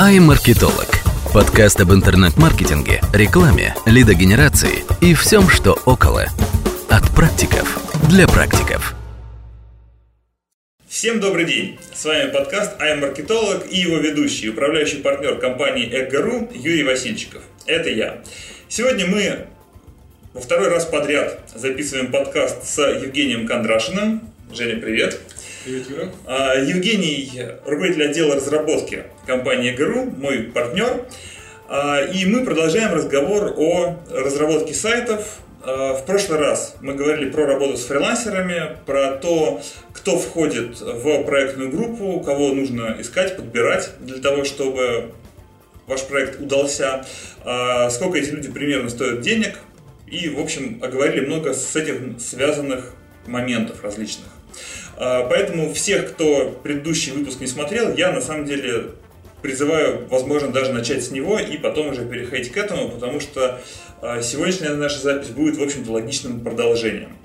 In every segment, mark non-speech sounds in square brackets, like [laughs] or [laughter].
iMarketolog. Подкаст об интернет-маркетинге, рекламе, лидогенерации и всем, что около. От практиков для практиков. Всем добрый день! С вами подкаст iMarketolog и его ведущий, управляющий партнер компании Эгору Юрий Васильчиков. Это я. Сегодня мы во второй раз подряд записываем подкаст с Евгением Кондрашиным. Женя, привет! Привет. А, Евгений, руководитель отдела разработки компании ГРУ, мой партнер. А, и мы продолжаем разговор о разработке сайтов. А, в прошлый раз мы говорили про работу с фрилансерами, про то, кто входит в проектную группу, кого нужно искать, подбирать для того, чтобы ваш проект удался, сколько эти люди примерно стоят денег. И, в общем, оговорили много с этим связанных моментов различных. А, поэтому всех, кто предыдущий выпуск не смотрел, я на самом деле призываю, возможно, даже начать с него и потом уже переходить к этому, потому что а, сегодняшняя наша запись будет, в общем-то, логичным продолжением.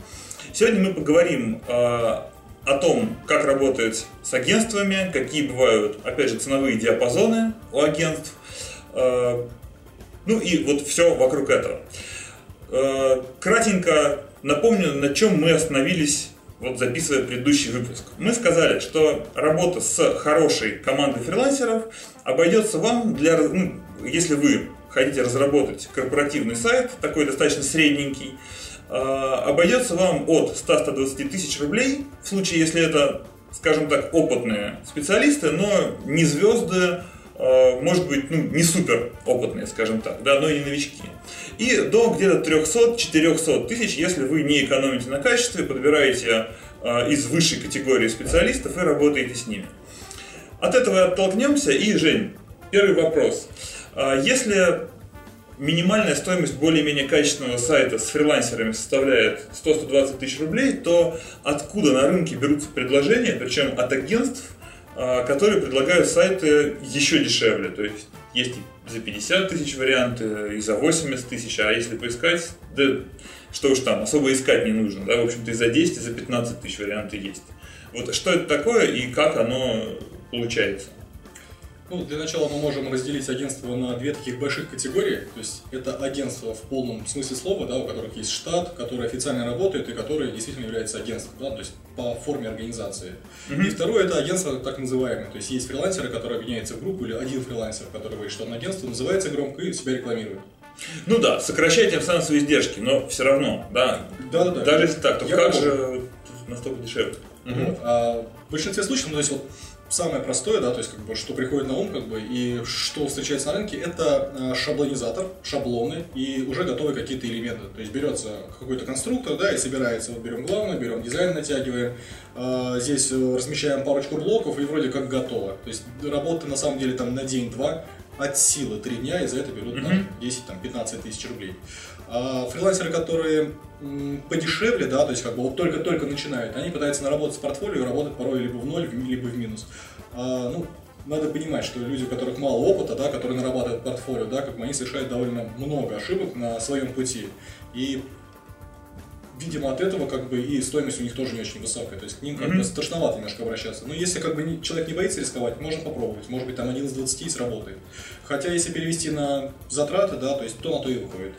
Сегодня мы поговорим а, о том, как работать с агентствами, какие бывают, опять же, ценовые диапазоны у агентств, ну и вот все вокруг этого. Кратенько напомню, на чем мы остановились вот записывая предыдущий выпуск. Мы сказали, что работа с хорошей командой фрилансеров обойдется вам для, ну, если вы хотите разработать корпоративный сайт, такой достаточно средненький, э, обойдется вам от 100-120 тысяч рублей, в случае, если это, скажем так, опытные специалисты, но не звезды, э, может быть, ну, не супер опытные, скажем так, да, но и не новички. И до где-то 300-400 тысяч, если вы не экономите на качестве, подбираете э, из высшей категории специалистов и работаете с ними. От этого оттолкнемся. И, Жень, первый вопрос. Э, если минимальная стоимость более-менее качественного сайта с фрилансерами составляет 100-120 тысяч рублей, то откуда на рынке берутся предложения, причем от агентств, э, которые предлагают сайты еще дешевле. То есть есть за 50 тысяч варианты, и за 80 тысяч, а если поискать, да что уж там, особо искать не нужно, да, в общем-то и за 10, и за 15 тысяч варианты есть. Вот что это такое и как оно получается? Ну, для начала мы можем разделить агентство на две таких больших категории. То есть это агентство в полном смысле слова, да, у которых есть штат, который официально работает и который действительно является агентством, да, то есть по форме организации. Mm-hmm. И второе это агентство так называемое. То есть есть фрилансеры, которые объединяются в группу, или один фрилансер, который говорит, что он агентство, называется громко и себя рекламирует. Ну да, сокращайте тем самым свои издержки, но все равно, да. Да, да, да. Даже если так, то Я как помню. же настолько дешевле? Угу. А в большинстве случаев, ну, то есть вот самое простое, да, то есть как бы что приходит на ум, как бы, и что встречается на рынке, это э, шаблонизатор, шаблоны и уже готовые какие-то элементы. То есть берется какой-то конструктор, да, и собирается, вот берем главное, берем дизайн, натягиваем, э, здесь размещаем парочку блоков и вроде как готово. То есть работа на самом деле там на день-два, от силы три дня, и за это берут там, 10-15 тысяч рублей. А фрилансеры, которые подешевле, да, то есть как бы вот только-только начинают, они пытаются наработать с портфолио и работать порой либо в ноль, либо в минус. А, ну, надо понимать, что люди, у которых мало опыта, да, которые нарабатывают портфолио, да, как бы они совершают довольно много ошибок на своем пути. И видимо, от этого как бы и стоимость у них тоже не очень высокая. То есть к ним как mm-hmm. бы страшновато немножко обращаться. Но если как бы не, человек не боится рисковать, можно попробовать. Может быть, там один из 20 сработает. Хотя, если перевести на затраты, да, то есть то на то и выходит.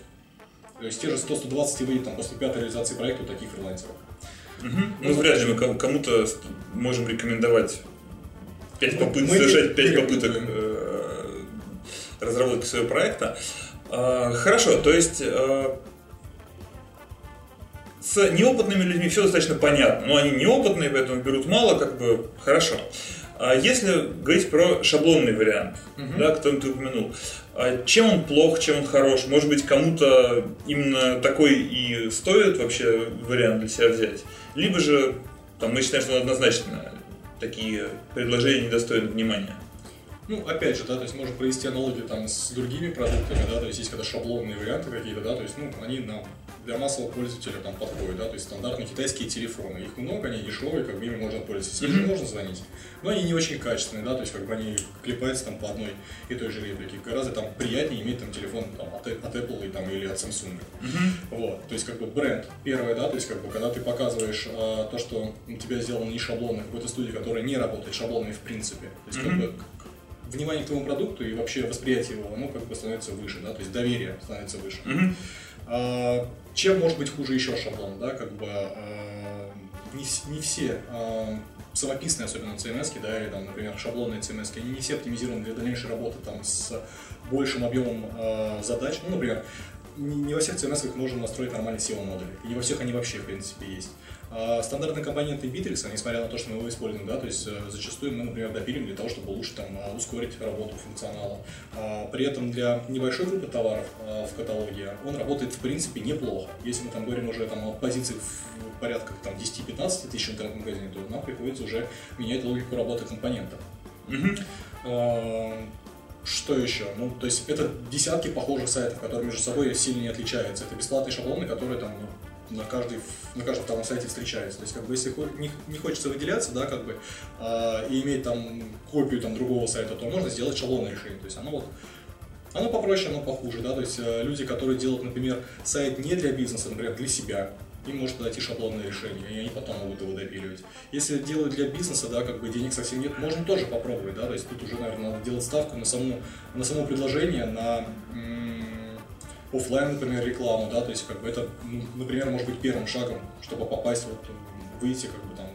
То есть те же 100-120 выйдет там после пятой реализации проекта у таких фрилансеров. Угу. Ну, вряд ли мы кому-то можем рекомендовать 5 попыток, совершать 5 попыток э, разработки своего проекта. Э, хорошо, то есть э, с неопытными людьми все достаточно понятно. Но они неопытные, поэтому берут мало, как бы хорошо. А если говорить про шаблонный вариант, угу. да, который ты упомянул, а чем он плох, чем он хорош? Может быть, кому-то именно такой и стоит вообще вариант для себя взять? Либо же там, мы считаем, что однозначно такие предложения недостойны внимания. Ну, опять же, да, то есть можно провести аналогию там с другими продуктами, да, то есть есть когда шаблонные варианты какие-то, да, то есть, ну, они нам для массового пользователя там подходят, да, то есть стандартные китайские телефоны, их много, они дешевые, как бы ими можно пользоваться, с ними mm-hmm. можно звонить, но они не очень качественные, да, то есть как бы они клепаются там по одной и той же реплике, гораздо там приятнее иметь там телефон там, от, от Apple и, там, или от Samsung, mm-hmm. вот, то есть как бы бренд, первое, да, то есть как бы когда ты показываешь а, то, что у тебя сделано не шаблонно, какой-то студии, которая не работает шаблонами в принципе, то есть mm-hmm. как бы внимание к твоему продукту и вообще восприятие его, оно как бы становится выше, да, то есть доверие становится выше. А, чем может быть хуже еще шаблон, да, как бы а, не, не все а, самописные, особенно CMS, да, или там, например, шаблонные CMS, они не все оптимизированы для дальнейшей работы там с большим объемом а, задач. Ну, например, не, не во всех CMS можно настроить нормальный SEO-модуль, и не во всех они вообще, в принципе, есть. А стандартные компоненты Bittrex, несмотря на то, что мы его используем, да, то есть э, зачастую мы, например, допилим для того, чтобы лучше там а, ускорить работу функционала. А, При этом для небольшой группы товаров а, в каталоге он работает в принципе неплохо. Если мы там говорим уже там, о позициях в порядках там, 10-15 тысяч интернет-магазинов, то нам приходится уже менять логику работы компонента. А, Что еще? Ну, то есть это десятки похожих сайтов, которые между собой сильно не отличаются. Это бесплатные шаблоны, которые там ну, на каждый на каждом там сайте встречаются. То есть, как бы, если не, не хочется выделяться, да, как бы, а, и иметь там копию там другого сайта, то можно сделать шаблонное решение. То есть оно вот оно попроще, оно похуже, да, то есть э, люди, которые делают, например, сайт не для бизнеса, например, для себя, им может подойти шаблонное решение, и они потом могут его допиливать. Если делают для бизнеса, да, как бы денег совсем нет, можно тоже попробовать, да, то есть тут уже, наверное, надо делать ставку на само, на само предложение, на м, оффлайн, например, рекламу, да, то есть как бы это, м, например, может быть первым шагом, чтобы попасть вот, м, выйти как бы там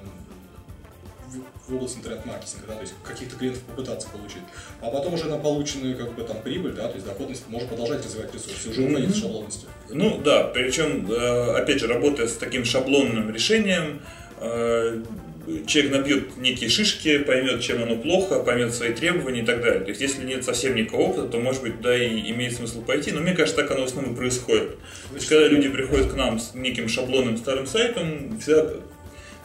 в- в область интернет-маркетинга, да, то есть каких-то клиентов попытаться получить. А потом уже на полученную как бы там прибыль, да, то есть доходность, можно продолжать развивать ресурсы, уже уходить в шаблонности. Ну да, причем, э, опять же, работая с таким шаблонным решением, э, человек набьет некие шишки, поймет, чем оно плохо, поймет свои требования и так далее. То есть, если нет совсем никакого опыта, то, может быть, да, и имеет смысл пойти. Но мне кажется, так оно в основном и происходит. То есть, когда люди приходят к нам с неким шаблонным старым сайтом, всегда,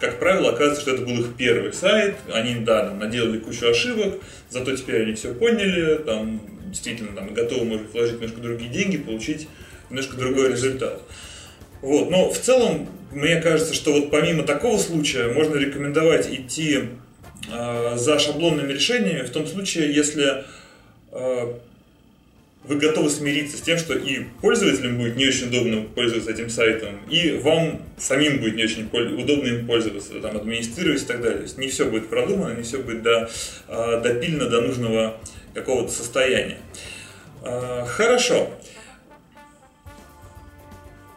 как правило, оказывается, что это был их первый сайт. Они, да, там, наделали кучу ошибок, зато теперь они все поняли, там, действительно, там, готовы, может вложить немножко другие деньги, получить немножко другой результат. Вот, но в целом, мне кажется, что вот помимо такого случая можно рекомендовать идти э, за шаблонными решениями в том случае, если э, вы готовы смириться с тем, что и пользователям будет не очень удобно пользоваться этим сайтом, и вам самим будет не очень удобно им пользоваться, там, администрировать и так далее. То есть не все будет продумано, не все будет до, э, допилено до нужного какого-то состояния. Э, Хорошо.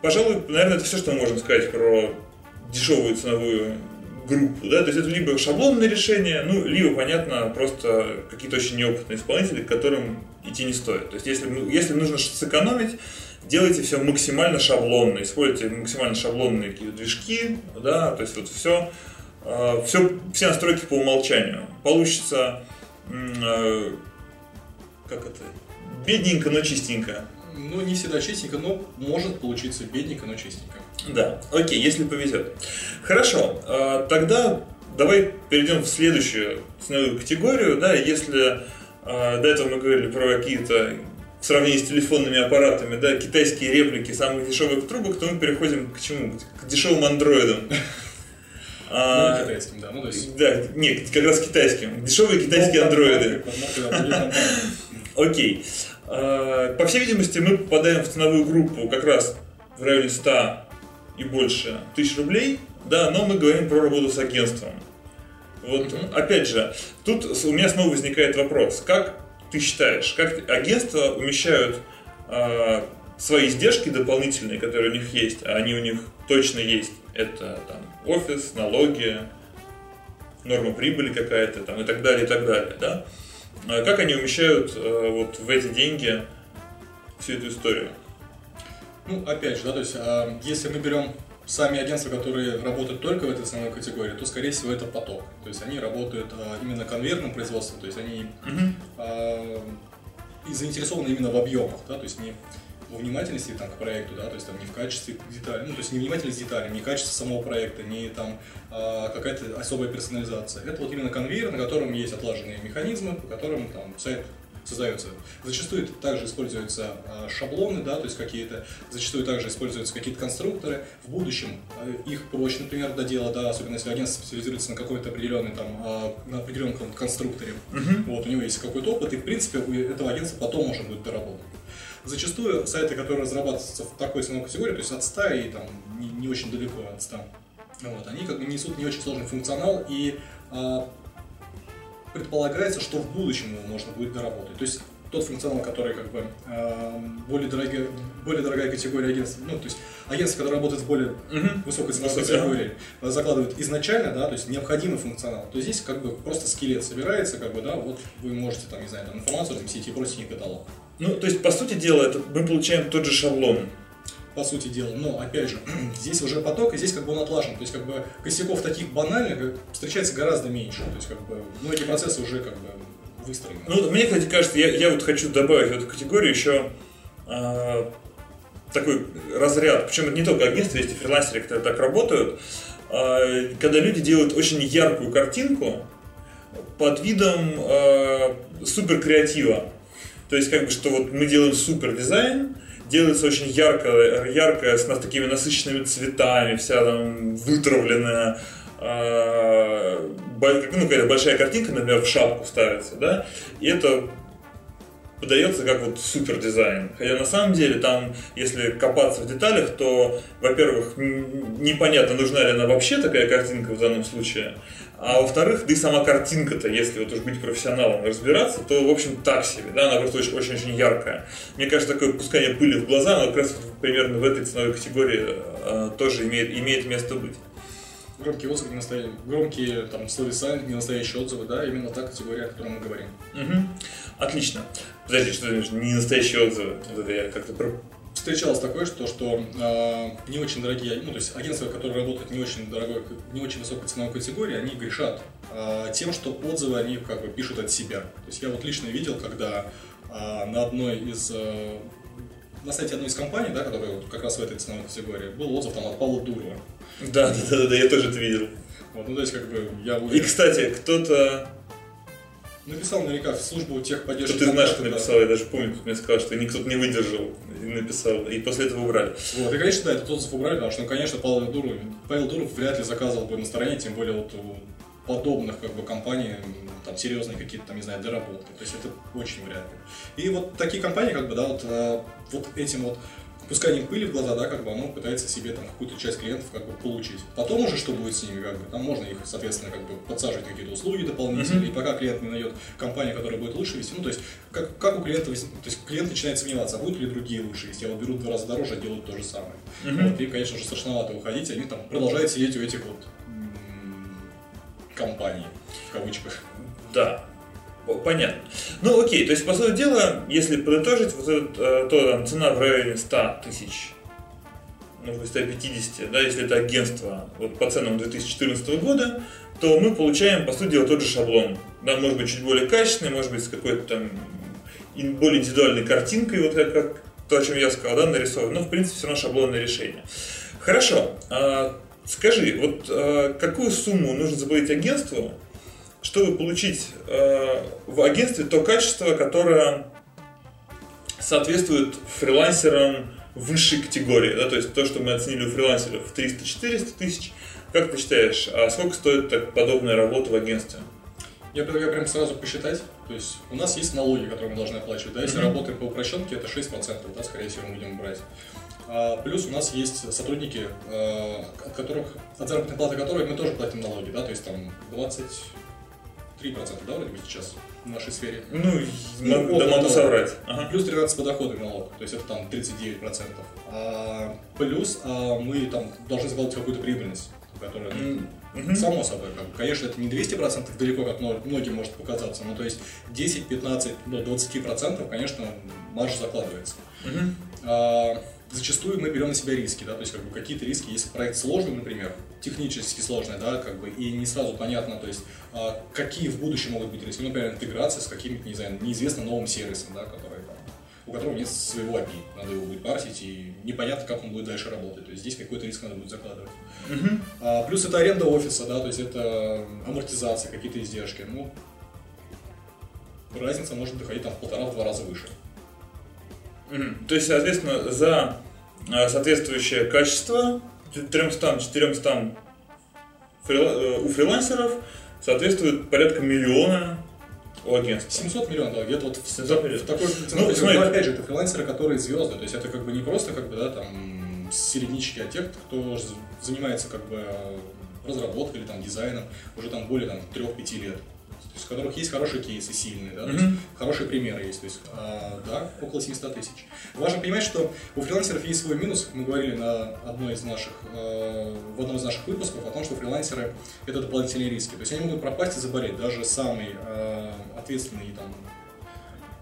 Пожалуй, наверное, это все, что мы можем сказать про дешевую ценовую группу. Да? То есть это либо шаблонное решение, ну, либо, понятно, просто какие-то очень неопытные исполнители, к которым идти не стоит. То есть если, если нужно сэкономить, делайте все максимально шаблонно, используйте максимально шаблонные какие-то движки, да, то есть вот все, все, все настройки по умолчанию. Получится, э, как это, бедненько, но чистенько. Ну, не всегда чистенько, но может получиться бедненько, но чистенько. Да, окей, если повезет. Хорошо, а, тогда давай перейдем в следующую ценовую категорию. Да, если а, до этого мы говорили про какие-то в сравнении с телефонными аппаратами, да, китайские реплики самых дешевых трубок, то мы переходим к чему? К дешевым андроидам. [laughs] Ну, А, и китайским, да, ну, то есть... да, нет, как раз китайским. Дешевые китайские андроиды. Окей. А, По всей видимости, мы попадаем в ценовую группу как раз в районе 100 и больше тысяч рублей, да, но мы говорим про работу с агентством. Вот, Мгм. опять же, тут у меня снова возникает вопрос, как ты считаешь, как агентства умещают а, свои издержки дополнительные, которые у них есть, а они у них точно есть, это там офис, налоги, норма прибыли какая-то там и так далее, и так далее, да? А Как они умещают э, вот в эти деньги всю эту историю? Ну, опять же, да, то есть, а, если мы берем сами агентства, которые работают только в этой ценовой категории, то, скорее всего, это поток. То есть, они работают а, именно конвертным производством, то есть, они а, и заинтересованы именно в объемах, да, то есть, не во внимательности там, к проекту, да, то есть там не в качестве деталей, ну, то есть не внимательность деталей, не качество самого проекта, не там а, какая-то особая персонализация. Это вот именно конвейер, на котором есть отлаженные механизмы, по которым там сайт создается. Зачастую также используются а, шаблоны, да, то есть какие-то, зачастую также используются какие-то конструкторы. В будущем а, их проще, например, до дела, да, особенно если агентство специализируется на какой-то определенной там, на определенном конструкторе. Вот, у него есть какой-то опыт, и в принципе у этого агентства потом можно будет доработать. Зачастую сайты, которые разрабатываются в такой ценовой категории, то есть от 100 и там не, не очень далеко от 100, вот, они как бы несут не очень сложный функционал и а, предполагается, что в будущем его можно будет доработать. То есть тот функционал, который как бы э, более, дорогая, более дорогая категория агентств, ну, то есть агентство, которое работает в более Мгм. высокой ценовой категории, э, закладывает изначально, да, то есть необходимый функционал, то здесь как бы просто скелет собирается, как бы, да, вот вы можете там, не знаю, там информацию разместить и бросить каталог. Ну, то есть, по сути дела, это мы получаем тот же шаблон. по сути дела. Но, опять же, [clears throat] здесь уже поток, и здесь как бы он отлажен. То есть, как бы, косяков таких банальных э, встречается гораздо меньше. То есть, как бы, многие процессы уже как бы выстроены. Ну, мне, кстати, кажется, я, я вот хочу добавить в эту категорию еще а, такой разряд, причем это не только агентства, есть и фрилансеры, которые так работают, а, когда люди делают очень яркую картинку под видом а, супер креатива. То есть, как бы, что вот мы делаем супер дизайн, делается очень ярко, яркая, с нас такими насыщенными цветами, вся там вытравленная, а, ну, какая-то большая картинка, например, в шапку ставится, да, и это подается как вот супер дизайн. Хотя на самом деле там, если копаться в деталях, то, во-первых, непонятно, нужна ли она вообще такая картинка в данном случае, а во-вторых, да и сама картинка-то, если вот уж быть профессионалом и разбираться, то, в общем, так себе, да, она просто очень-очень яркая. Мне кажется, такое пускание пыли в глаза, оно как раз примерно в этой ценовой категории э, тоже имеет, имеет место быть. Громкие отзывы, не настоящие, громкие там словеса, не настоящие отзывы, да, именно та категория, о которой мы говорим. Мгм. Отлично. Подожди, что ты имеешь? Не настоящие отзывы. Вот это я как-то про- Встречалось такое, что, что э, не очень дорогие, ну, то есть агентства, которые работают не очень дорогой, не очень высокой ценовой категории, они грешат э, тем, что отзывы они как бы пишут от себя. То есть я вот лично видел, когда э, на одной из э, на сайте одной из компаний, да, которая вот как раз в этой ценовой категории, был отзыв там от Павла Дурова. Да, да, да, да, я тоже это видел. Вот, ну, то есть, как бы, я И, уверен, кстати, кто-то, написал наверняка в службу техподдержки. из наших контакта, да. написал, я даже помню, кто мне сказал, что никто не выдержал и написал, и после этого убрали. Вот, и, конечно, да, этот отзыв убрали, потому что, ну, конечно, Павел Дуров, Павел Дуров вряд ли заказывал бы на стороне, тем более вот у подобных как бы компаний, там серьезные какие-то там, не знаю, доработки. То есть это очень вряд ли. И вот такие компании, как бы, да, вот, э, вот этим вот пусканием пыли в глаза, да, как бы оно пытается себе там какую-то часть клиентов как бы получить. Потом уже что будет с ними, как бы, там можно их, соответственно, как бы подсаживать какие-то услуги дополнительные, и пока клиент не найдет компанию, которая будет лучше вести, ну, то есть, как, как у клиента, то есть, клиент начинает сомневаться, а будут ли другие лучше вести, а вот берут в два раза дороже, а делают то же самое. Мгм. Вот, и, конечно же, страшновато уходить, они там продолжают сидеть у этих вот компаний, в кавычках. Да, понятно. Ну окей, то есть, по сути дела, если подытожить, вот этот, э, то там, цена в районе 100 тысяч, ну, 150, да, если это агентство вот, по ценам 2014 года, то мы получаем, по сути дела, тот же шаблон. Да, может быть, чуть более качественный, может быть, с какой-то там более индивидуальной картинкой, вот как, как то, о чем я сказал, да, нарисован. Но, в принципе, все равно шаблонное решение. Хорошо. а, скажи, вот а, какую сумму нужно заплатить агентству, чтобы получить э, в агентстве то качество, которое соответствует фрилансерам высшей категории, да, то есть то, что мы оценили у фрилансеров 300-400 тысяч. Как ты считаешь, а сколько стоит так подобная работа в агентстве? Я предлагаю прям сразу посчитать. То есть у нас есть налоги, которые мы должны оплачивать. Да? Если Мгм. работаем по упрощенке, это 6%, да, скорее всего, мы будем брать. А, плюс у нас есть сотрудники, э, от которых, от заработной платы которых мы тоже платим налоги, да, то есть там 23%, да, вроде бы сейчас в нашей сфере. Ну, Ну, да могу соврать. Ага. Плюс 13 подоходный налог, то есть это там 39%. А, плюс а, мы там должны закладывать какую-то прибыльность, которая М, мгм. Само собой, как бы. конечно, это не 200% далеко, как мно- многим может показаться, но то есть 10, 15, до 20%, конечно, маржа закладывается. Мгм. А, зачастую мы берем на себя риски, да, то есть как бы какие-то риски, если проект сложный, например, технически сложный, да, как бы, и не сразу понятно, то есть а, какие в будущем могут быть риски, Ну, например, интеграция с каким-то, не знаю, неизвестным новым сервисом, да, который там, у которого нет своего API, надо его будет парсить, и непонятно, как он будет дальше работать, то есть здесь какой-то риск надо будет закладывать. Мгм. А, плюс это аренда офиса, да, то есть это амортизация, какие-то издержки. Ну, разница может доходить там в полтора-два раза выше. То есть, соответственно, за э, соответствующее качество 300-400 фрила- э, у фрилансеров соответствует порядка миллиона у агентства. 700 миллионов, да, где-то вот в, 700 в такой Ну, смотри. но опять же, это фрилансеры, которые звезды, то есть это как бы не просто как бы, да, там, середнячки, а те, кто занимается как бы разработкой или там дизайном уже там более там 3-5 лет. То есть, у которых есть хорошие кейсы, сильные, да, то Мгм. есть, хорошие примеры есть, то есть, а, да, около 700 тысяч. Важно понимать, что у фрилансеров есть свой минус, мы говорили на одной из наших, э, в одном из наших выпусков о том, что фрилансеры это дополнительные риски, то есть они могут пропасть и заболеть, даже самый э, ответственный там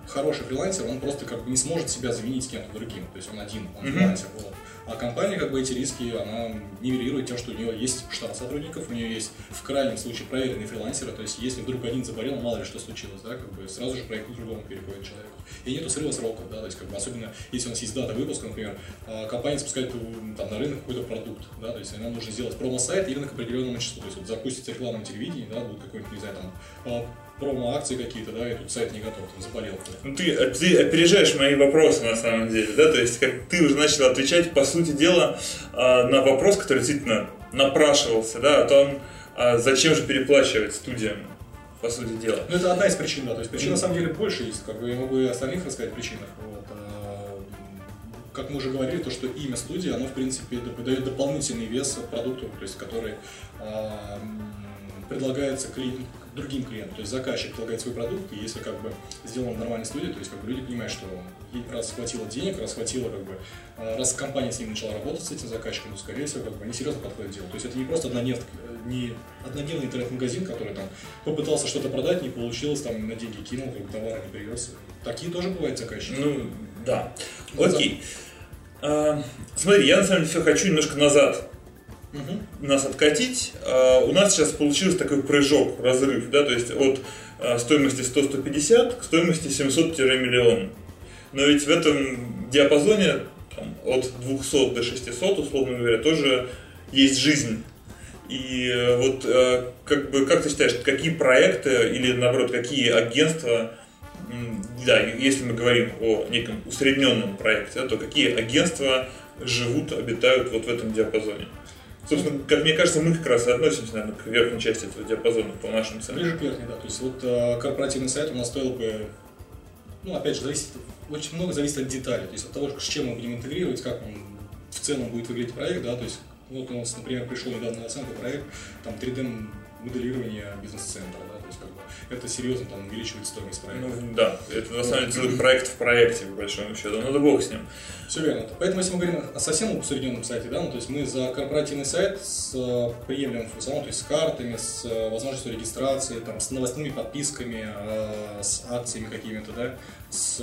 хороший фрилансер, он просто как бы не сможет себя заменить с кем-то другим. То есть он один, он Мгм. фрилансер. Вот. А компания как бы эти риски, она нивелирует тем, что у нее есть штат сотрудников, у нее есть в крайнем случае проверенные фрилансеры, то есть если вдруг один заболел, мало ли что случилось, да, как бы сразу же проект к другому переходит человек. И нету срыва сроков, да, то есть как бы особенно если у нас есть дата выпуска, например, а, компания запускает там, на рынок какой-то продукт, да, то есть нам нужно сделать промо-сайт именно к определенному числу, то есть вот запустится реклама на телевидении, да, будет какой-нибудь, не знаю, там, а, промо-акции какие-то, да, и тут сайт не готов, там заболел. Ну, ты, э, ты опережаешь мои вопросы на самом деле, да, то есть как ты уже начал отвечать, по сути дела, а, на вопрос, который действительно напрашивался, да, о том, а зачем же переплачивать студиям, по сути дела. Ну, это одна из причин, да. То есть причин на самом деле больше есть. Как бы я могу и остальных рассказать причинах. Вот. а, Как мы уже говорили, то, что имя студии, оно, в принципе, дает дополнительный вес продукту, то есть, который а, предлагается клиент, другим клиентам. То есть заказчик предлагает свой продукт, и если как бы сделан в нормальной студии, то есть как бы люди понимают, что ей раз хватило денег, раз хватило как бы, а, раз компания с ним начала работать с этим заказчиком, то скорее всего как бы они серьезно подходят к делу. То есть это не просто однодневка, не однодневный интернет-магазин, который там попытался что-то продать, не получилось, там на деньги кинул, как бы товара не привез. Такие тоже бывают заказчики. Ну, да. Окей. А, смотри, я на самом деле все хочу немножко назад Мгм. нас откатить. А, у нас сейчас получился такой прыжок, разрыв, да, то есть от а, стоимости 100-150 к стоимости 700-миллион. Но ведь в этом диапазоне там, от 200 до 600, условно говоря, тоже есть жизнь. И э, вот э, как бы как ты считаешь, какие проекты или наоборот какие агентства, да, если мы говорим о неком усредненном проекте, то какие агентства живут, обитают вот в этом диапазоне? Собственно, как мне кажется, мы как раз и относимся, наверное, к верхней части этого диапазона по нашим ценам. Ближе к верхней, да. То есть вот э, корпоративный сайт у нас стоил бы, ну, опять же, зависит, очень много зависит от деталей. То есть от того, с чем мы будем интегрировать, как он в целом будет выглядеть проект, да, то есть вот у нас, например, пришел недавно на оценку проект, там 3D моделирование бизнес-центра, да, это серьезно там увеличивает стоимость проекта. Ну, да, это на самом деле целый проект в проекте, по большому счету. Ну да бог с ним. Все верно. Поэтому, если мы говорим о совсем усредненном сайте, да, ну, то есть мы за корпоративный сайт с э, приемлемым функционалом, то есть с картами, с э, возможностью регистрации, там, с новостными подписками, э, с акциями какими-то, да, с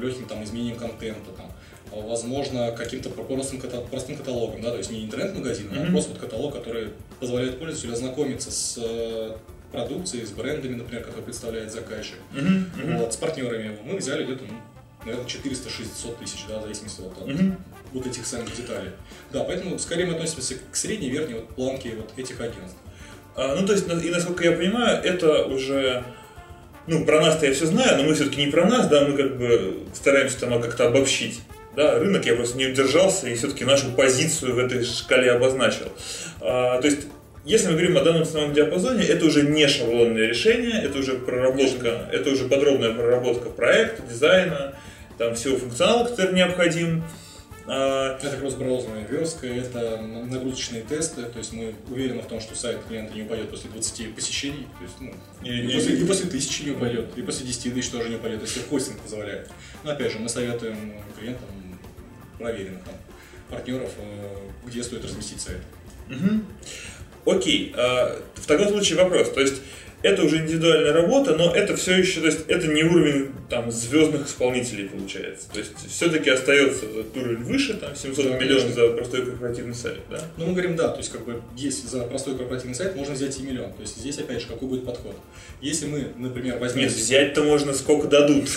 легким там изменением контента, там, а, возможно, каким-то простым, простым каталогом, да, то есть не интернет-магазин, а Мгм. просто вот каталог, который позволяет пользователю ознакомиться с продукцией, с брендами, например, которые представляет заказчик. Мгм. Вот, с партнерами. Мы взяли где-то, ну, наверное, 400-600 тысяч, да, в зависимости от, от Мгм. вот этих самых деталей. Да, поэтому скорее мы относимся к средней, верхней вот планке вот этих агентств. А, ну, то есть, и насколько я понимаю, это уже... Ну, про нас-то я все знаю, но мы все-таки не про нас, да, мы как бы стараемся там как-то обобщить. Да, рынок я просто не удержался и все-таки нашу позицию в этой шкале обозначил. А, то есть, если мы говорим о данном ценовом диапазоне, это уже не шаблонное решение, это уже проработка, это уже подробная проработка проекта, дизайна, там всего функционала, который необходим. А, Это кросс-браузерная верстка, это нагрузочные тесты, то есть мы уверены в том, что сайт клиента не упадет после 20 посещений, то есть, ну, И- и, после, и после тысячи не упадет, и после 10 тысяч тоже не упадет, если хостинг позволяет. Но опять же, мы советуем клиентам проверенных там, партнеров, э, где стоит разместить сайт. Мгм. Окей, а, в таком случае вопрос. То есть это уже индивидуальная работа, но это все еще, то есть это не уровень там звездных исполнителей получается. То есть все-таки остается этот уровень выше, там 700 Да, миллионов конечно. за простой корпоративный сайт, да? Ну, мы говорим, да, то есть, как бы, есть за простой корпоративный сайт можно взять и миллион. То есть, здесь, опять же, какой будет подход. Если мы, например, возьмем... Нет, взять-то можно сколько дадут.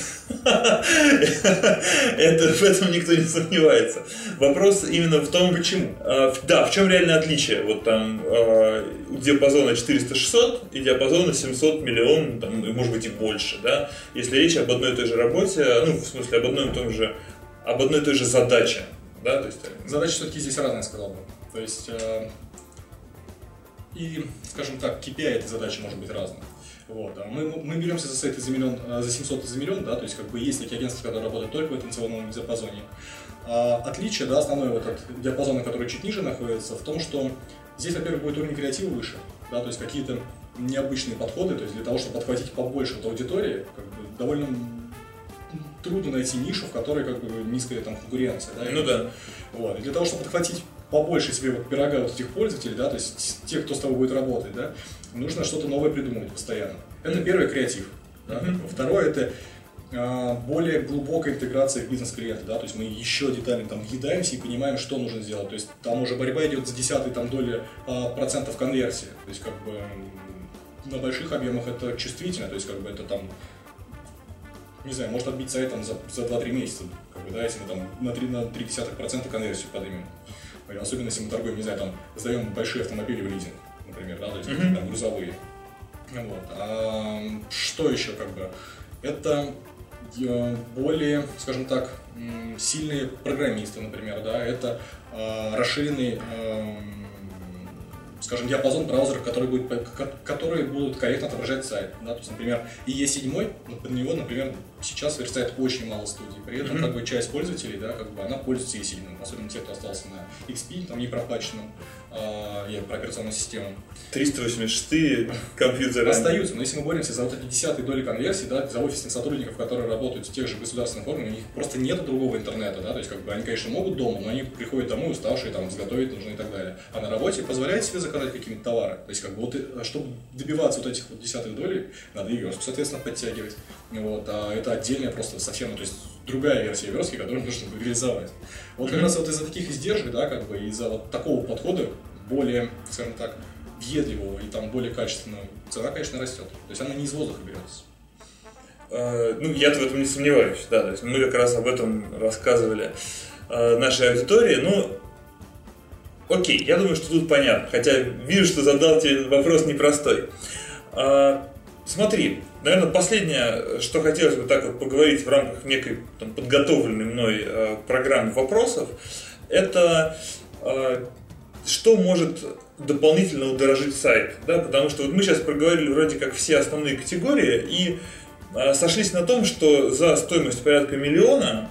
Это, в этом никто не сомневается. Вопрос именно в том, Почему? А, Да, в чем реальное отличие? Вот там а, диапазона 400-600 и диапазона 700 миллион, там, может быть и больше, да? Если речь об одной и той же работе, ну, в смысле, об одной и том же, об одной и той же задаче, да, то есть... э, Задача все-таки здесь разная, сказал бы. То есть, э, и, скажем так, KPI этой задачи может быть разным. Вот, а мы, мы беремся за сайты за миллион, э, за 700 и за миллион, да, то есть как бы есть такие агентства, которые работают только в ценовом диапазоне. А отличие, да, основное вот от диапазона, который чуть ниже находится, в том, что здесь, во-первых, будет уровень креатива выше, да, то есть какие-то необычные подходы, то есть для того, чтобы подхватить побольше от аудитории, как бы довольно трудно найти нишу, в которой как бы низкая там конкуренция. Да, ну да. Вот. И для того, чтобы подхватить побольше себе вот пирога вот этих пользователей, да, то есть тех, кто с тобой будет работать, да, нужно что-то новое придумывать постоянно. Это первый креатив. Да? Mm-hmm. Второе это а, более глубокая интеграция в бизнес клиента, да, то есть мы еще детально там въедаемся и понимаем, что нужно сделать, то есть там уже борьба идет за десятые там доли а, процентов конверсии, то есть как бы на больших объемах это чувствительно, то есть как бы это там не знаю, может отбить сайт там, за, за 2-3 месяца, как бы, да, если мы там на 3, на 0,3% конверсию поднимем. Особенно если мы торгуем, не знаю, там, сдаем большие автомобили в лизинг, например, да, то есть mm-hmm. там грузовые. Вот. А, что еще как бы? Это э, более, скажем так, сильные программисты, например, да, это э, расширенный э, скажем, диапазон браузеров, которые, будет, которые будут корректно отображать сайт. Да? То есть, например, IE7, ну, под него, например, сейчас верстает очень мало студий. При этом, mm-hmm. как бы, часть пользователей, да, как бы, она пользуется IE7, особенно те, кто остался на XP, там, не проплаченном, э, я про операционную систему. 386 компьютеры. Остаются, но если мы боремся за вот эти десятые доли конверсии, да, за офисных сотрудников, которые работают в тех же государственных органах, у них просто нет другого интернета, да, то есть, как бы, они, конечно, могут дома, но они приходят домой уставшие, там, изготовить нужно и так далее. А на работе позволяет себе заказать какие-то товары. То есть, как бы, вот, э, чтобы добиваться вот этих вот десятых долей, надо верстку, соответственно, подтягивать. Вот, а это отдельная просто совсем, то есть, другая версия верстки, которую [laughs] нужно реализовать. Вот как раз вот из-за таких издержек, да, как бы из-за вот такого подхода, более, скажем так, въедливого и там более качественного, цена, конечно, растет. То есть она не из воздуха берется. А, ну, я в этом не сомневаюсь, да. То есть мы как раз об этом рассказывали а, нашей аудитории. Ну, окей, я думаю, что тут понятно. Хотя вижу, что задал тебе вопрос непростой. А, смотри, наверное, последнее, что хотелось бы так вот поговорить в рамках некой там, подготовленной мной программы вопросов, это что может дополнительно удорожить сайт, да, потому что вот мы сейчас проговорили вроде как все основные категории и э, сошлись на том, что за стоимость порядка миллиона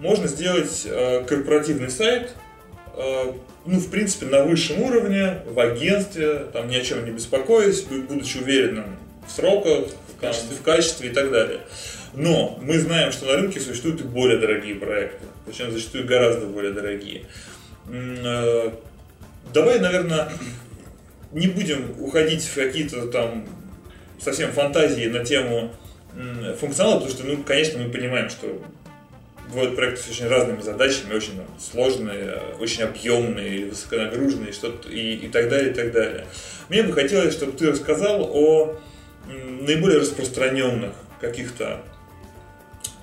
можно сделать э, корпоративный сайт, э, ну, в принципе, на высшем уровне, в агентстве, там ни о чем не беспокоясь, будучи уверенным в сроках, качестве, в качестве и так далее. Но мы знаем, что на рынке существуют и более дорогие проекты, причем зачастую гораздо более дорогие. Э, Давай, наверное, не будем уходить в какие-то там совсем фантазии на тему функционала, потому что, ну, конечно, мы понимаем, что бывают проекты с очень разными задачами, очень сложные, очень объемные, высоконагруженные, что-то и, и так далее, и так далее. Мне бы хотелось, чтобы ты рассказал о наиболее распространенных каких-то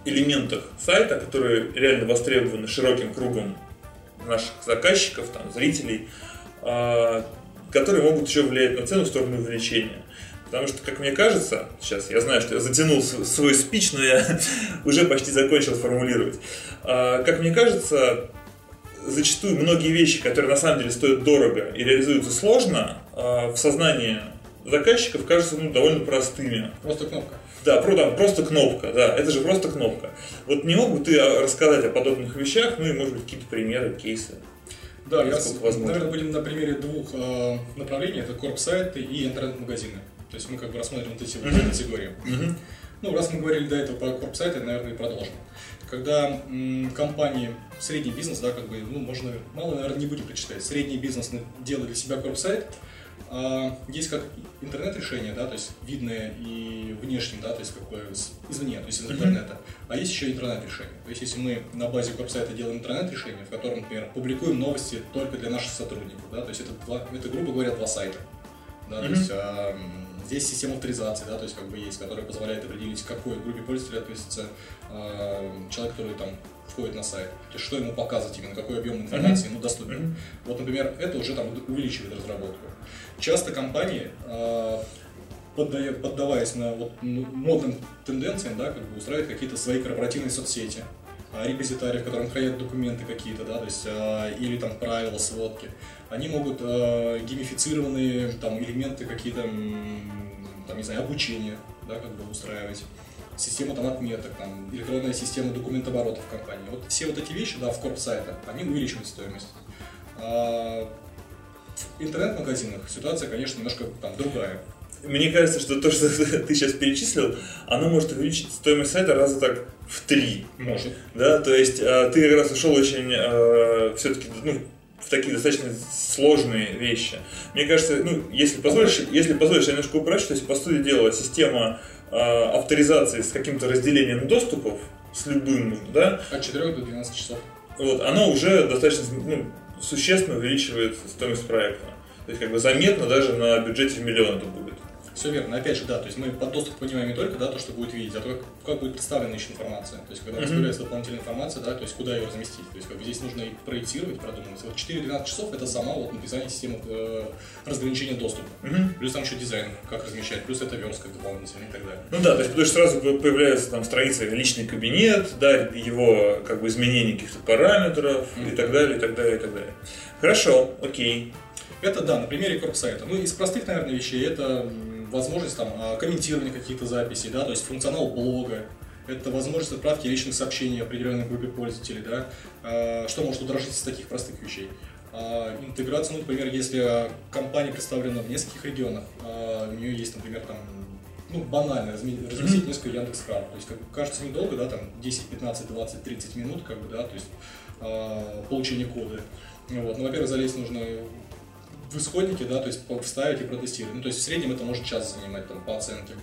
элементах сайта, которые реально востребованы широким кругом наших заказчиков, там, зрителей, а, которые могут еще влиять на цену в сторону увеличения. Потому что, как мне кажется, сейчас я знаю, что я затянул свой спич, но я [laughs] уже почти закончил формулировать. А, как мне кажется, зачастую многие вещи, которые на самом деле стоят дорого и реализуются сложно, а, в сознании заказчиков кажутся ну, довольно простыми. Просто кнопка. Да, про, просто кнопка, да, это же просто кнопка. Вот не мог бы ты рассказать о подобных вещах, ну и, может быть, какие-то примеры, кейсы? Да, я, возможно. наверное, будем на примере двух э, направлений, это корп-сайты и интернет-магазины. То есть мы как бы рассмотрим вот эти mm-hmm. категории. Mm-hmm. Ну, раз мы говорили до этого про корп-сайты, наверное, и продолжим. Когда м, компании, средний бизнес, да, как бы, ну, можно, мало, наверное, не будем прочитать, средний бизнес делает для себя корп-сайт, а, есть как интернет-решение, да, то есть видное и внешним, да, то есть как бы извне, то есть из интернета. А есть еще интернет-решение. То есть если мы на базе веб-сайта делаем интернет-решение, в котором, например, публикуем новости только для наших сотрудников, да, то есть это, два, это грубо говоря, два сайта. Да, mm-hmm. то есть а, здесь система авторизации, да, то есть как бы есть, которая позволяет определить, к какой группе пользователей относится а, человек, который там входит на сайт. То есть что ему показывать именно, какой объем информации mm-hmm. ему доступен. Mm-hmm. Вот, например, это уже там увеличивает разработку. Часто компании, а, поддаваясь на вот модным тенденциям, да, как бы устраивают какие-то свои корпоративные соцсети, а, репозитарии, в котором хранят документы какие-то, да, то есть, а, или там правила, сводки, они могут геймифицированные там элементы какие-то, там, не знаю, обучения, да, как бы устраивать система там отметок, там, электронная система документооборота в компании. Вот все вот эти вещи, да, в корп сайта, они увеличивают стоимость. А в интернет-магазинах ситуация, конечно, немножко там другая. Мне кажется, что то, что [laughs] ты сейчас перечислил, оно может увеличить стоимость сайта раза так в три. Может. Да, то есть э, ты как раз ушел очень э, все-таки ну, в такие достаточно сложные вещи. Мне кажется, ну, если позволишь, если позволишь, я немножко упрощу, то есть, по сути дела, система э, авторизации с каким-то разделением доступов, с любым, да, От 4 до 12 часов. вот, оно уже достаточно ну, существенно увеличивает стоимость проекта. То есть, как бы заметно даже на бюджете в миллион это будет. Все верно. Опять же, да, то есть мы под доступ понимаем не только да, то, что будет видеть, а то, как, как будет представлена еще информация. То есть, когда Мгм. появляется дополнительная информация, да, то есть куда ее разместить. То есть, как бы здесь нужно и проектировать, продумывать. Вот 4-12 часов это сама вот написание системы э, разграничения доступа. Мгм. Плюс там еще дизайн, как размещать, плюс это верстка дополнительная и так далее. Ну да, то есть, потому что сразу появляется там страница личный кабинет, да, его как бы изменение каких-то параметров и Мгм. так далее, и так далее, и так далее. Хорошо, окей. Это да, на примере корпсайта. Ну, из простых, наверное, вещей это возможность там а, комментирования каких-то записей, да, то есть функционал блога, это возможность отправки личных сообщений определенной группе пользователей, да, А, что может удорожить из таких простых вещей. А, Интеграция, ну, например, если компания представлена в нескольких регионах, у нее есть, например, там, ну, банально разме- разместить несколько Яндекс карт. То есть, как кажется, недолго, да, там 10, 15, 20, 30 минут, как бы, да, то есть получение кода. Вот. Ну, во-первых, залезть нужно в исходники, да, то есть вставить и протестировать. Ну, то есть в среднем это может час занимать там, по оценке.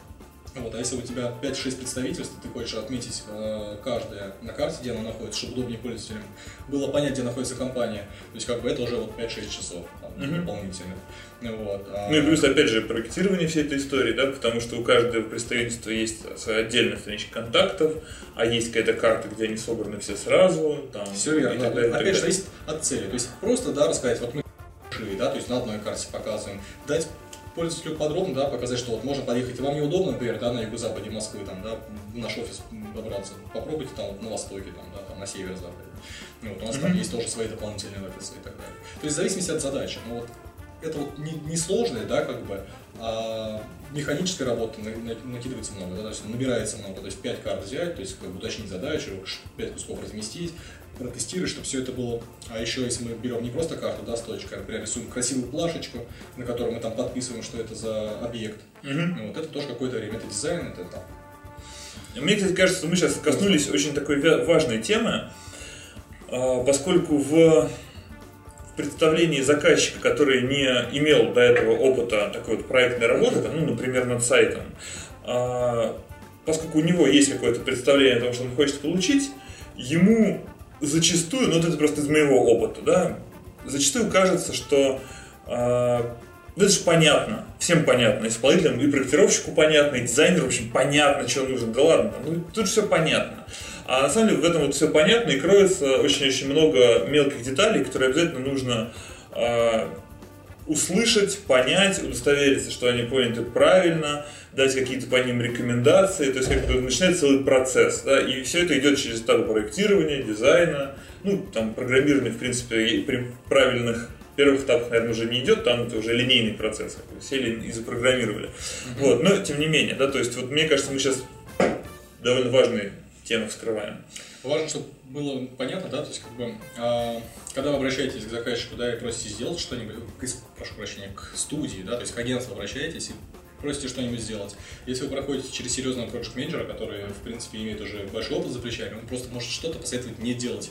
Вот, а если у тебя 5-6 представительств, ты хочешь отметить э, каждое на карте, где оно находится, чтобы удобнее пользователям было понять, где находится компания. То есть как бы это уже вот 5-6 часов там, Мгм. дополнительных. Ну, вот, а- Ну и плюс, опять же, проектирование всей этой истории, да, потому что у каждого представительства есть отдельная страничка контактов, а есть какая-то карта, где они собраны все сразу, там, Все и верно. так далее, и Опять же, зависит от цели. То есть просто, да, рассказать, вот мы да, то есть на одной карте показываем, дать пользователю подробно, да, показать, что вот можно подъехать, и вам неудобно, например, да, на юго-западе Москвы, там, да, в наш офис добраться, попробуйте там на востоке, там, да, там, на северо-западе. Ну, вот у нас там Мгм. есть тоже свои дополнительные офисы и так далее. То есть в зависимости от задачи. Но вот это вот не, не да, как бы, а механической работы на- на- накидывается много, да, то есть набирается много, то есть 5 карт взять, то есть как бы уточнить задачу, 5 кусков разместить, протестировать, чтобы все это было. А еще если мы берем не просто карту, да, с точкой, а, например, рисуем красивую плашечку, на которой мы там подписываем, что это за объект. Ну, вот это тоже какое-то время, это дизайн, это там. Мне, кстати, кажется, что мы сейчас коснулись очень такой важной темы, а, поскольку в представлении заказчика, который не имел до этого опыта такой вот проектной работы, ну, например, над сайтом, а, поскольку у него есть какое-то представление о том, что он хочет получить, ему зачастую, ну это просто из моего опыта, да, зачастую кажется, что а, ну, это же понятно, всем понятно, исполнителям и проектировщику понятно, и дизайнеру, в общем, понятно, что нужно, да ладно, ну тут все понятно. На самом деле в этом вот все понятно и кроется очень-очень много мелких деталей, которые обязательно нужно а, услышать, понять, удостовериться, что они поняты правильно, дать какие-то по ним рекомендации, то есть как бы начинается целый процесс, да, и все это идет через этап проектирования, дизайна, ну, там, программирование, в принципе, и при правильных первых этапах, наверное, уже не идет, там это уже линейный процесс, как бы сели и запрограммировали. Вот, но тем не менее, да, то есть вот мне кажется, мы сейчас довольно важные темы вскрываем. Важно, чтобы было понятно, да, то есть как бы, а, когда вы обращаетесь к заказчику, да, и просите сделать что-нибудь, к, прошу прощения, к студии, да, то есть к агентству обращаетесь и просите что-нибудь сделать. Если вы проходите через серьезного проект менеджера который, в принципе, имеет уже большой опыт за плечами, он просто может что-то посоветовать не делать.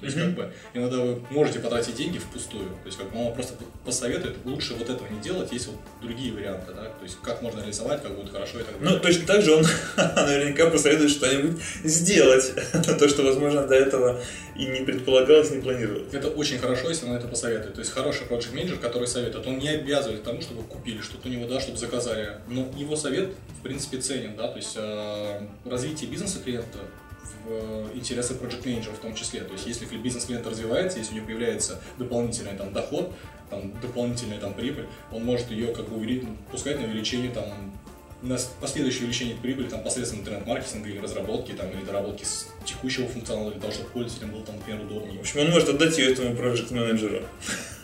То есть, Мгм. как бы, иногда вы можете потратить деньги впустую. То есть, как бы, он вам просто посоветует, лучше вот этого не делать, есть вот другие варианты, да, то есть, как можно реализовать, как будет хорошо и так далее. Ну, точно так же он [laughs] наверняка посоветует что-нибудь сделать, [laughs] то, что, возможно, до этого и не предполагалось, не планировалось. Это очень хорошо, если он это посоветует. То есть хороший проект менеджер, который советует, он не обязывает к тому, чтобы купили что-то у него, да, чтобы заказали. Но его совет, в принципе, ценен, да, то есть э, развитие бизнеса клиента в э, интересы проект менеджера в том числе. То есть если бизнес клиента развивается, если у него появляется дополнительный там доход, там дополнительная там прибыль, он может ее как бы увеличить, пускать на увеличение там на последующее увеличение прибыли там, посредством интернет-маркетинга или разработки там, или доработки с текущего функционала для того, чтобы пользователям было там, например, удобнее. В общем, он может отдать ее этому проект менеджеру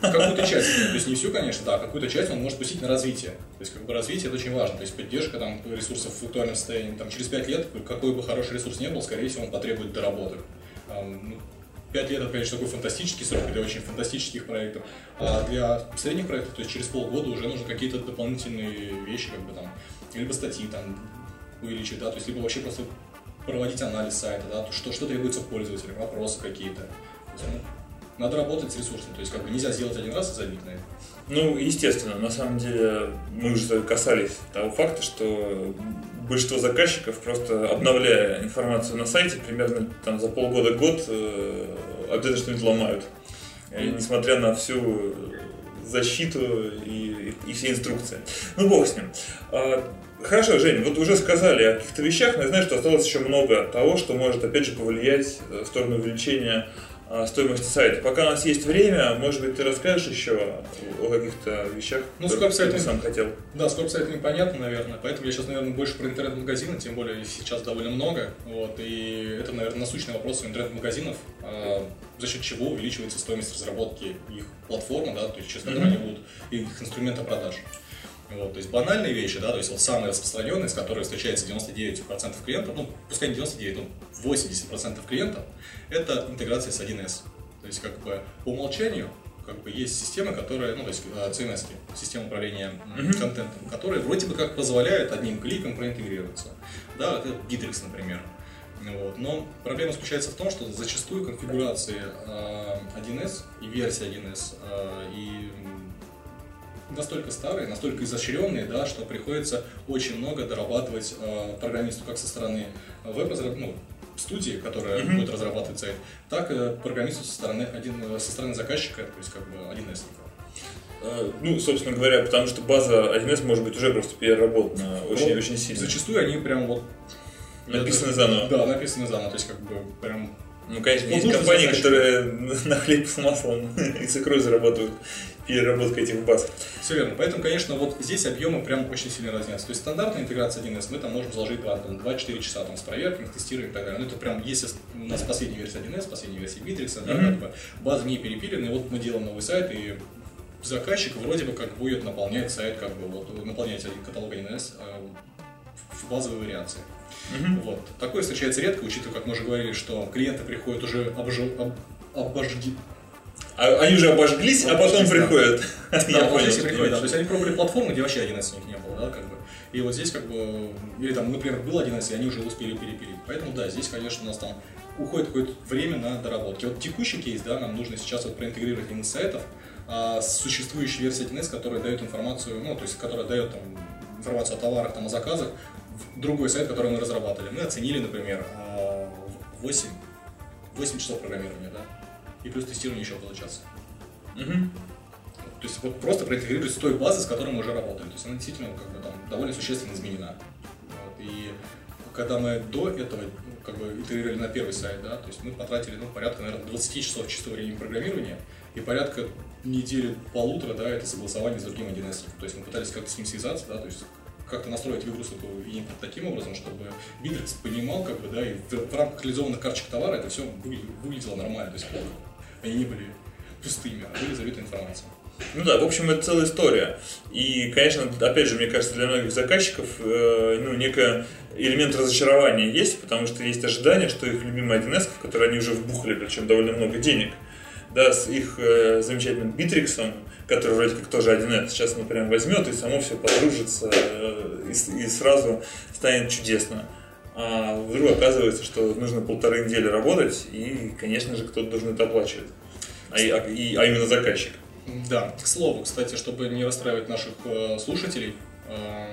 Какую-то часть, [laughs] то есть не всю, конечно, да, какую-то часть он может пустить на развитие. То есть как бы развитие это очень важно, то есть поддержка там ресурсов в актуальном состоянии. Там через 5 лет, какой бы хороший ресурс не был, скорее всего, он потребует доработок. Ну, 5 лет это, конечно, такой фантастический срок для очень фантастических проектов. А для средних проектов, то есть через полгода уже нужны какие-то дополнительные вещи, как бы там, либо статьи там увеличить, да, то есть либо вообще просто проводить анализ сайта, да, то что, что требуется пользователям, вопросы какие-то. Ну, надо работать с ресурсом, то есть как бы нельзя сделать один раз и забить на это. Ну, естественно, на самом деле мы уже касались того факта, что большинство заказчиков, просто обновляя информацию на сайте, примерно там за полгода-год э, обязательно что-нибудь ломают. И, несмотря на всю защиту и, и все инструкции. Ну, бог с ним. А, хорошо, Жень, вот уже сказали о каких-то вещах, но я знаю, что осталось еще много того, что может, опять же, повлиять в сторону увеличения стоимости сайта. Пока у нас есть время, может быть, ты расскажешь еще о каких-то вещах, ну, которые ты сам хотел. Да, сайт непонятно, наверное, поэтому я сейчас, наверное, больше про интернет-магазины, тем более сейчас довольно много, вот, и это, наверное, насущный вопрос интернет-магазинов, а, за счет чего увеличивается стоимость разработки их платформы, да, то есть через которую mm-hmm. они будут, их инструмента продаж. Вот, то есть банальные вещи, да, то есть вот самые распространенные, с которыми встречается 99% клиентов, ну, пускай не 99, ну, 80% клиентов, это интеграция с 1С. То есть как бы по умолчанию как бы есть системы, которые, ну, то есть CMS, а, система управления mm-hmm. контентом, которые вроде бы как позволяют одним кликом проинтегрироваться. Да, это Bittrex, например. Вот. Но проблема заключается в том, что зачастую конфигурации э, 1С и версия 1С э, и настолько старые, настолько изощренные, да, что приходится очень много дорабатывать э, программисту как со стороны веб ну, студии, которая mm-hmm. будет разрабатывать сайт, так и программисту со стороны, один, со стороны заказчика, то есть как бы 1С. Э, ну, собственно говоря, потому что база 1С может быть уже просто переработана очень, очень сильно. Зачастую они прям вот Написаны заново. Да, написаны заново, то есть как бы прям ну, конечно, есть компании, которые [laughs] на хлеб с маслом [laughs] и с икрой зарабатывают переработка этих баз. Все верно. Поэтому, конечно, вот здесь объемы прям очень сильно разнятся. То есть стандартная интеграция 1С мы там можем заложить 2-4 часа там, с проверками, тестированием и так далее. Ну, это прям, если у нас последняя версия 1С, последняя версия Bittrex, mm-hmm. да, как бы базы не перепилены, вот мы делаем новый сайт, и заказчик вроде бы как будет наполнять сайт, как бы вот наполнять каталог 1С э, в базовой вариации. Mm-hmm. Вот. Такое встречается редко, учитывая, как мы уже говорили, что клиенты приходят уже обжи, об, обожги, а, они уже обожглись, а потом да. приходят. [laughs] Да, здесь и приходят, да. То есть они пробовали платформу, где вообще 1С у них не было, да, как бы. И вот здесь как бы, или там, например, был 1С, и они уже успели перепилить. Поэтому да, здесь, конечно, у нас там уходит какое-то время на доработки. Вот текущий кейс, да, нам нужно сейчас вот проинтегрировать один из сайтов а, с существующей версией 1С, которая дает информацию, ну, то есть, которая дает там, информацию о товарах, там, о заказах, другой сайт, который мы разрабатывали. Мы оценили, например, 8, а, 8 часов программирования, да, и плюс тестирование еще часа. Угу. То есть вот просто проинтегрировать с той базы, с которой мы уже работали. То есть она действительно как бы, там, довольно существенно изменена. Вот. И когда мы до этого ну, как бы итерировали на первый сайт, да, то есть мы потратили ну, порядка, наверное, 20 часов чистого времени программирования и порядка недели полутора, да, это согласование с другим 1С. То есть мы пытались как-то с ним связаться, да, то есть как-то настроить выгрузку и таким образом, чтобы Bittrex понимал, как бы, да, и в, в рамках реализованных карточек товара это все выглядело нормально, то есть они не были пустыми, а были забиты информацией. Ну да, в общем, это целая история. И, конечно, опять же, мне кажется, для многих заказчиков э, ну, некий элемент разочарования есть, потому что есть ожидание, что их любимый 1С, в который они уже вбухали, причем довольно много денег, да, с их э, замечательным битриксом, который вроде как тоже 1С, сейчас он прям возьмет и само все подружится э, и, и сразу станет чудесно. А вдруг оказывается, что нужно полторы недели работать, и, конечно же, кто-то должен это оплачивать. А, а, и, а именно заказчик. Да, к слову, кстати, чтобы не расстраивать наших э, слушателей э,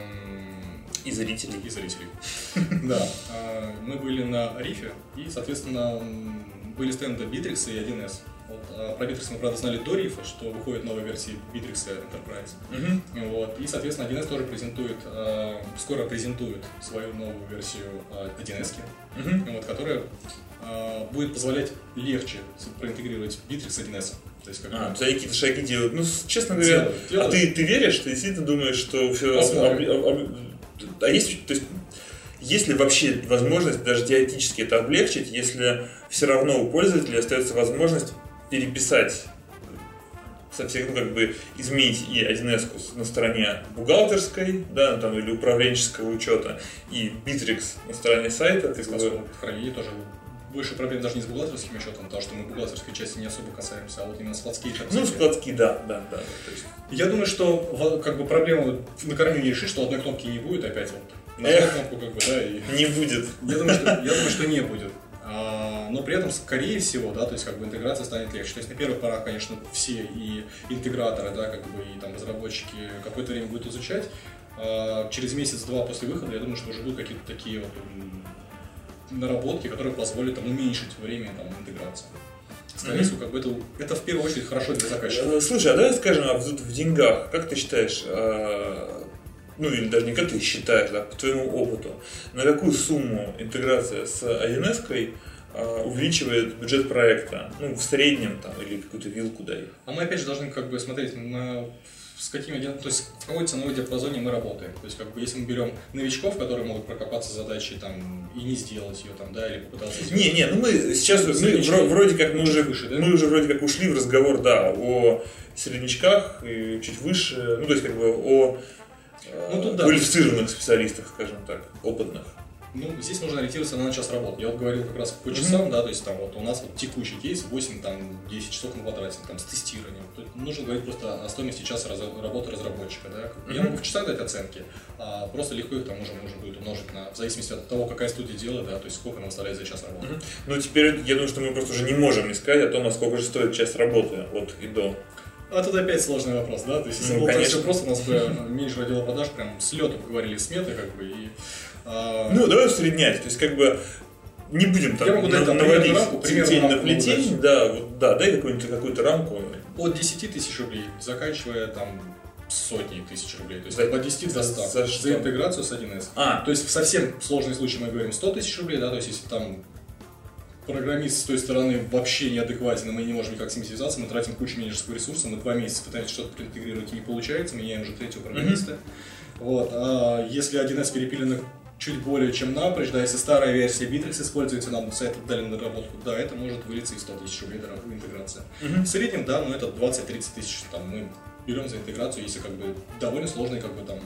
и зрителей. И зрителей. [laughs] Да, э, мы были на Рифе, и, соответственно, были стенды Bittrex и 1С. А про Bittrex мы, правда, знали до рифа, что выходит новая версия Bittrex Enterprise. Uh-huh. Вот, и, соответственно, 1С тоже презентует, э, скоро презентует свою новую версию э, 1С, uh-huh. вот, которая э, будет позволять легче проинтегрировать Bittrex 1С. То есть, как а, какие-то шаги делают. Ну, честно говоря, делают, делают. а ты, ты веришь, ты действительно думаешь, что все... Об, об, об, а есть, то есть, есть ли вообще возможность даже теоретически это облегчить, если все равно у пользователя остается возможность переписать со всех, ну, как бы изменить и 1С на стороне бухгалтерской, да, ну, там, или управленческого учета, и Bittrex на стороне сайта. Ты как бы... хранение тоже больше проблем даже не с бухгалтерским учетом, потому что мы бухгалтерской части не особо касаемся, а вот именно складские Ну, складские, да, да, да. Есть, Я думаю, что как бы проблему на корню не решить, что одной кнопки не будет опять вот. Нажал Эх. кнопку, как бы, да, и не будет. я думаю, что, я думаю, что не будет. А, но при этом, скорее всего, да, то есть как бы интеграция станет легче. То есть на первых порах, конечно, все и интеграторы, да, как бы и там разработчики какое-то время будут изучать. А, через месяц-два после выхода, я думаю, что уже будут какие-то такие вот наработки, которые позволят там уменьшить время там интеграции. Скорее всего, как бы это, это в первую очередь хорошо для заказчика. Э, Слушай, а давай скажем а в, в деньгах, как ты считаешь, ну или даже не как ты считаешь, да, по твоему опыту, на какую сумму интеграция с 1С э, увеличивает бюджет проекта? Ну, в среднем там, или какую-то вилку дай. А мы опять же должны как бы смотреть на с какими то есть в какой ценовой диапазоне мы работаем. То есть как бы если мы берем новичков, которые могут прокопаться задачей там и не сделать ее там, да, или попытаться сделать. Не, не, ну мы сейчас мы Среднячки вро- вроде как мы уже выше, да? мы уже вроде как ушли в разговор, да, о среднячках и чуть выше, ну то есть как бы о Ну, тут да. квалифицированных специалистах, скажем так, опытных. Ну, здесь нужно ориентироваться на час работы. Я вот говорил как раз по часам, да, то есть там вот у нас вот текущий кейс 8, там 10 часов мы потратим, там с тестированием. Тут нужно говорить просто о стоимости часа раз- работы разработчика, да. Я Мгм. могу в часах дать оценки, а просто легко их там уже можно будет умножить на, в зависимости от того, какая студия делает, да, то есть сколько нам выставляет за час работы. Мгм. Ну теперь я думаю, что мы просто уже не можем не сказать о том, а сколько же стоит час работы от и до. А тут опять сложный вопрос, да? То есть, если Ну, так конечно. все просто, у нас бы менеджер отдела продаж прям с лету говорили сметы, как бы, и... а, Ну давай усреднять, то есть как бы не будем там Я могу дать, там, наводить рамку, примерную тень на плетень, да, вот, да, дай какую-нибудь какую-то рамку. от 10 тысяч рублей, заканчивая там сотни тысяч рублей. То есть За- от 10 до 100 за за, что? интеграцию с 1С. А, То есть в совсем сложный случай мы говорим 100 тысяч рублей, да, то есть если там программист с той стороны вообще неадекватен, мы не можем никак с ним связаться, мы тратим кучу менеджерского ресурса, мы два месяца пытаемся что-то проинтегрировать и не получается, меняем уже третьего программиста. Вот. А если 1С перепилено чуть более чем напрочь, да, если старая версия Bittrex используется, нам сайт отдали на доработку, да, это может вылиться и 100 тысяч рублей интеграция. Мгм. В среднем, да, ну это 20-30 тысяч, там, мы берем за интеграцию, если как бы довольно сложные, как бы там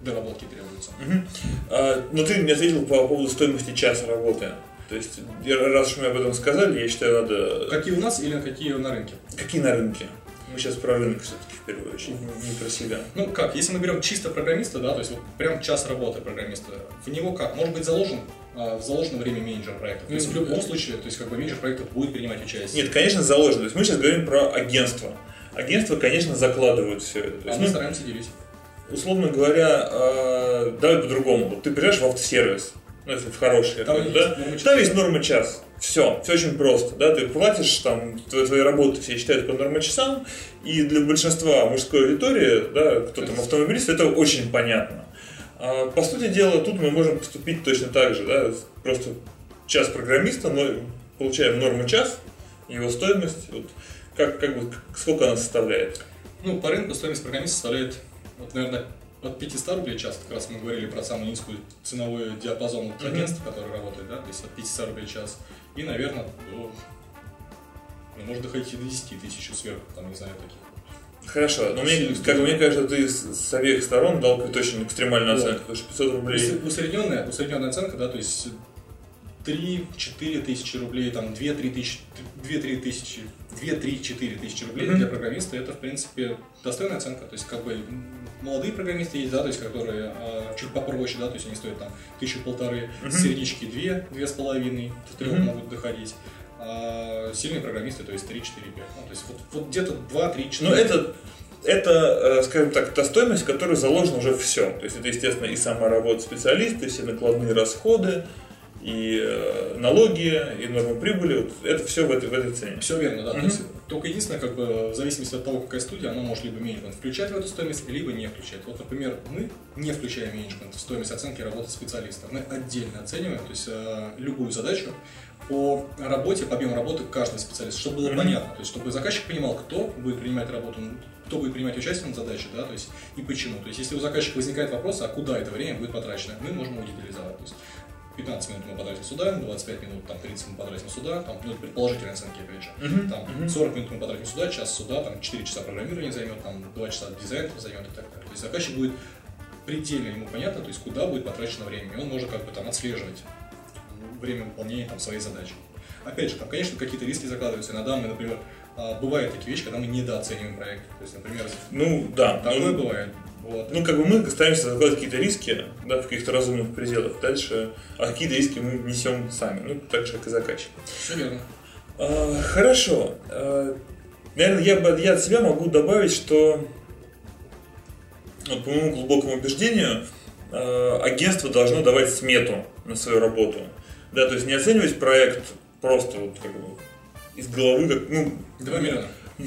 доработки требуются. Мгм. А, но ты не ответил по поводу стоимости часа работы. То есть, раз уж мы об этом сказали, я считаю, надо... Какие у нас или какие на рынке? Какие на рынке? Мы сейчас про рынок все-таки в первую очередь, не про себя. Ну как, если мы берем чисто программиста, да, то есть вот прям час работы программиста, в него как? Может быть заложен а, в заложено время менеджера проекта. То есть в любом случае, то есть как бы менеджер проекта будет принимать участие. Нет, конечно, заложено. То есть мы сейчас говорим про агентство. Агентства, конечно, закладывают все это. То а мы ну, стараемся делить. Условно говоря, э, давай по-другому. Вот ты приезжаешь в автосервис, ну, если в хороший, Там есть да? норма. Там есть норма час. Все, все очень просто, да, ты платишь, там, твои, твои работы все считают по норма часам, и для большинства мужской аудитории, да, кто там автомобилист, это очень понятно. А, по сути дела, тут мы можем поступить точно так же, да, просто час программиста, но получаем норму час, его стоимость, вот, как, как бы, сколько она составляет? Ну, по рынку стоимость программиста составляет, вот, наверное, от 500 рублей час, как раз мы говорили про самую низкую ценовой диапазон вот агентств, которые работают, да, то есть от 500 рублей час, и, наверное, до, ну, может доходить и до 10 тысяч сверху, там, не знаю, таких. Хорошо, но мне, как мне кажется, ты с, с обеих сторон дал какую-то очень экстремальную Вот. оценку, потому что 500 рублей... Ус- Усредненная, усредненная оценка, да, то есть 3-4 тысячи рублей, там 2-3 тысячи, 2-3 тысячи, 2-3-4 тысячи рублей Мгм. для программиста, это, в принципе, достойная оценка. То есть, как бы, молодые программисты есть, да, то есть, которые а, чуть попроще, да, то есть, они стоят там тысячу полторы, Мгм. среднички 2, две с половиной, до трех Мгм. могут доходить. А сильные программисты, то есть 3, 4, 5. Ну, то есть, вот, вот где-то 2, 3, 4. Ну, это, это, э, скажем так, та стоимость, в которой заложено уже все. То есть это, естественно, и сама работа специалиста, и все накладные расходы, и э, налоги, и нормы прибыли. Вот это все в этой, в этой цене. Все верно, да. То Мгм. есть, только единственное, как бы, в зависимости от того, какая студия, она может либо менеджмент включать в эту стоимость, либо не включать. Вот, например, мы не включаем менеджмент в стоимость оценки работы специалиста. Мы отдельно оцениваем, то есть э, любую задачу по работе, по объему работы каждого специалиста, чтобы было Мгм. понятно, то есть чтобы заказчик понимал, кто будет принимать работу, кто будет принимать участие в задаче, да, то есть и почему. То есть если у заказчика возникает вопрос, а куда это время будет потрачено, мы можем его детализовать. То есть 15 минут мы потратим сюда, 25 минут, там, 30 мы потратим сюда, там, ну, это предположительные оценки, опять же. Мгм, Там, мгм. 40 минут мы потратим сюда, час сюда, там, 4 часа программирования займет, там, 2 часа дизайн займет и так далее. То есть заказчик будет предельно ему понятно, то есть куда будет потрачено время, и он может как бы там отслеживать время выполнения там, своей задачи. Опять же, там, конечно, какие-то риски закладываются. Иногда мы, например, бывают такие вещи, когда мы недооцениваем проект. То есть, например, Ну, да. такое ну, бывает. Вот. Ну, как бы мы стараемся закладывать какие-то риски, да, в каких-то разумных пределах. Дальше, а какие-то риски мы несем сами, ну, так же, как и заказчик. Все верно. А, Хорошо. А, Наверное, я, бы- я от себя могу добавить, что вот, по моему глубокому убеждению, а, агентство должно давать смету на свою работу. Да, то есть не оценивать проект просто вот как бы из головы, как, ну, 2 миллиона.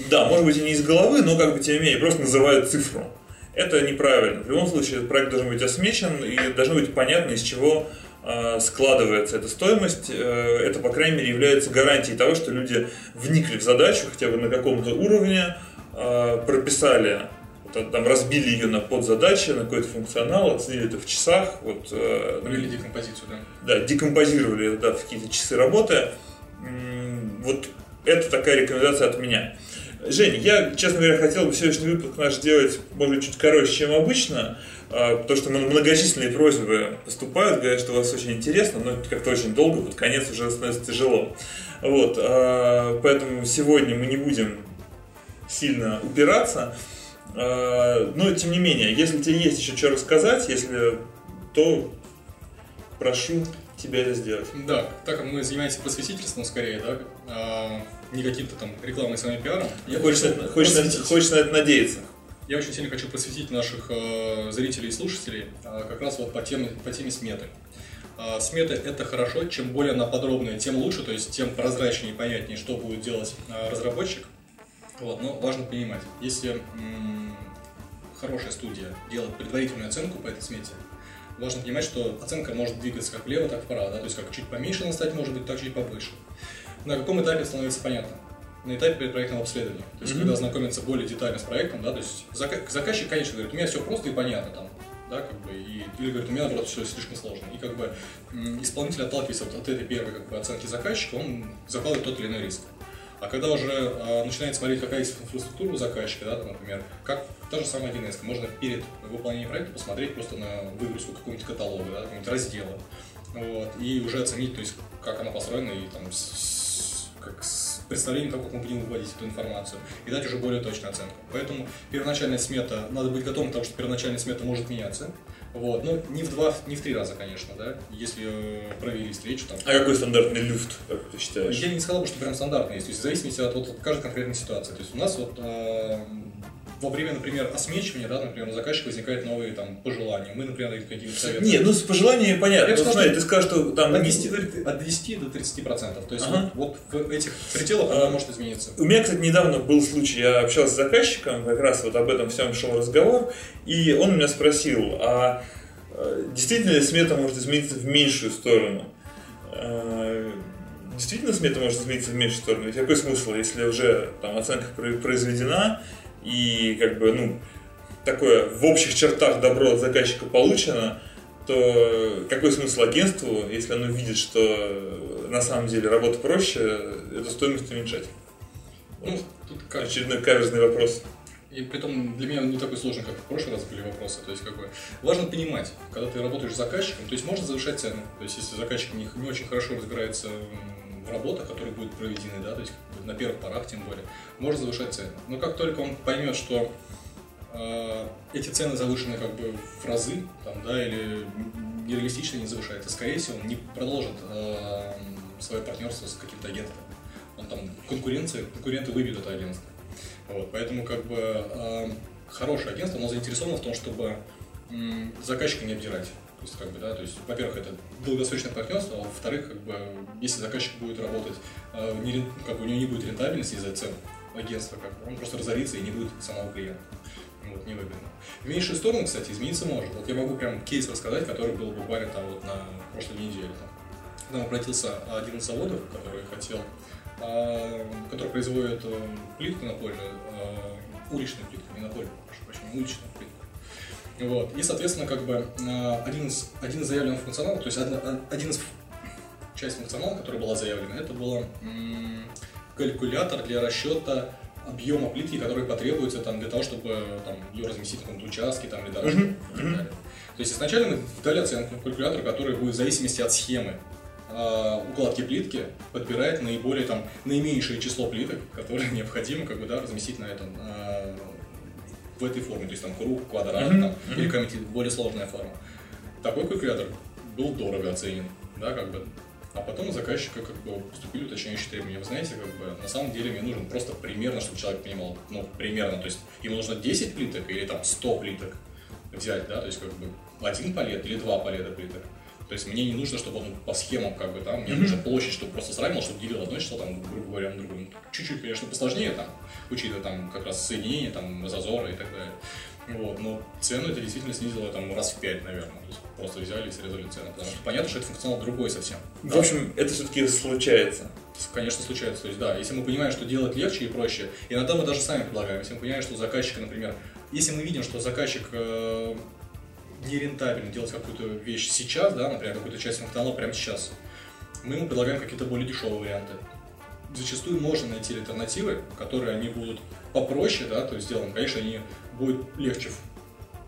да, может быть и не из головы, но как бы тем не менее просто называют цифру. Это неправильно. В любом случае этот проект должен быть осмечен и должно быть понятно, из чего э, складывается эта стоимость. Э, это, по крайней мере, является гарантией того, что люди вникли в задачу хотя бы на каком-то уровне, э, прописали, вот, там, разбили ее на подзадачи, на какой-то функционал, оценили это в часах, вот, э, Провели декомпозицию, да. да, декомпозировали да, в какие-то часы работы. Вот это такая рекомендация от меня. Жень, я, честно говоря, хотел бы сегодняшний выпуск наш сделать, может быть, чуть короче, чем обычно, а, потому что многочисленные просьбы поступают, говорят, что у вас очень интересно, но это как-то очень долго, под конец уже становится тяжело. Вот, а, поэтому сегодня мы не будем сильно упираться, А, но тем не менее, если тебе есть еще что рассказать, если то прошу тебя это сделать. Да, так как мы занимаемся просветительством скорее, да, а, не каким-то там рекламой с вами пиаром. Я Хочешь, на хочешь на хочешь на это надеяться. Я очень сильно хочу просветить наших э, зрителей и слушателей а, как раз вот по теме, по теме сметы. А, сметы это хорошо, чем более она подробная, тем лучше, то есть тем прозрачнее и понятнее, что будет делать а, разработчик. Вот, но важно понимать, если м, хорошая студия делает предварительную оценку по этой смете, важно понимать, что оценка может двигаться как влево, так вправо, да, то есть как чуть поменьше она стать может быть, так чуть повыше. На каком этапе становится понятно? На этапе предпроектного обследования. То есть, Мгм. когда знакомиться более детально с проектом, да, то есть зака- заказчик, конечно, говорит, у меня все просто и понятно там, да, как бы, и, или говорит, у меня, наоборот, все слишком сложно. И как бы исполнитель, отталкиваясь вот от этой первой как бы, оценки заказчика, он закладывает тот или иной риск. А когда уже а, начинает смотреть, какая есть инфраструктура у заказчика, да, там, например, как та же самая 1С, можно перед выполнением проекта посмотреть просто на выгрузку какого-нибудь каталога, да, какого-нибудь раздела, вот, и уже оценить, то есть, как она построена и там с- как с представлением того, как мы будем выводить эту информацию, и дать уже более точную оценку. Поэтому первоначальная смета, надо быть готовым к тому, что первоначальная смета может меняться, вот, ну, не в два, не в три раза, конечно, да, если э, провели встречу, там, А какой стандартный люфт, как ты считаешь? я не сказал бы, что прям стандартный есть, то есть в зависимости от, вот, от каждой конкретной ситуации. То есть у нас вот э, во время, например, осмечивания, да, например, у заказчика возникают новые там пожелания. Мы, например, даем какие-то советы. Не, ну с пожеланиями понятно. Я Ну, смотри, ты скажешь, что там... от не- 10, до, от 10 до 30 процентов. То есть Ага. вот, вот в этих пределах она может измениться. У меня, кстати, недавно был случай, я общался с заказчиком, как раз вот об этом всем шел разговор, и он меня спросил, а э, действительно ли смета может измениться в меньшую сторону? Э, Действительно смета может измениться в меньшую сторону? Ведь какой смысл, если уже там оценка про- произведена, и как бы, ну, такое в общих чертах добро от заказчика получено, то какой смысл агентству, если оно видит, что на самом деле работа проще, эту стоимость уменьшать? Ну, тут как, Очередной каверзный вопрос. И при том для меня не такой сложный, как в прошлый раз были вопросы. То есть, как бы, важно понимать, когда ты работаешь с заказчиком, то есть можно завышать цену. То есть, если заказчик не, не очень хорошо разбирается работах, которые будут проведены, да, то есть на первых порах тем более, можно завышать цену. Но как только он поймет, что э, эти цены завышены как бы в разы, там, да, или нереалистично не завышается, скорее всего, он не продолжит э, свое партнерство с каким-то агентством. Он там конкуренция, конкуренты выбьют это агентство. Вот, поэтому как бы э, хорошее агентство, оно заинтересовано в том, чтобы заказчика не обдирать. То есть, как бы, да, то есть, во-первых, это долгосрочное партнерство, а во-вторых, как бы, если заказчик будет работать, э, не рен- как бы у него не будет рентабельности из-за цен агентства, как бы, он просто разорится и не будет самого клиента. Вот, невыгодно. В меньшую сторону, кстати, измениться может. Вот я могу прям кейс рассказать, который был буквально там вот на прошлой неделе. Там. Когда обратился один из заводов, который хотел а, который производит э, плитку напольную, э, уличную плитку, не напольную, прошу прощения, уличную плитку. Вот. И, соответственно, как бы э, один из, один из заявленных функционалов, то есть одна- один из часть функционала, которая была заявлена, это был калькулятор для расчета объема плитки, который потребуется там, для того, чтобы там, ее разместить на каком-то участке там, или дорожке Мгм, и так далее. То есть изначально мы дали оценку калькулятору, который будет в зависимости от схемы э, укладки плитки подбирать наиболее там наименьшее число плиток, которые [laughs] необходимо как бы да разместить на этом э, в этой форме, то есть там круг, квадрат Мгм, там, или какая-нибудь более сложная форма. Такой калькулятор был дорого оценен, да, как бы. А потом у заказчика как бы поступили уточняющие требования. Вы знаете, как бы на самом деле мне нужен просто примерно, чтобы человек понимал, ну, примерно, то есть ему нужно 10 плиток или там 100 плиток взять, да, то есть как бы один палет или два палета плиток. То есть мне не нужно, чтобы он по схемам как бы там, мне Мгм. нужна площадь, чтобы просто сравнивал, чтобы делил одно число, там, грубо говоря, на другое. Ну, Чуть-чуть, конечно, посложнее там, учитывая там как раз соединение, там, зазоры и так далее. Вот, но цену это действительно снизило там раз в пять, наверное. То есть просто взяли и срезали цену, потому что понятно, что это функционал другой совсем. В общем, это все-таки случается. Конечно, случается. То есть, да, если мы понимаем, что делать легче и проще, иногда мы даже сами предлагаем. Если мы понимаем, что у заказчика, например, если мы видим, что заказчик э, нерентабельно делать какую-то вещь сейчас, да, например, какую-то часть функционала прямо сейчас, мы ему предлагаем какие-то более дешевые варианты. Зачастую можно найти альтернативы, которые они будут попроще, да, то есть сделаны, конечно, они будут легче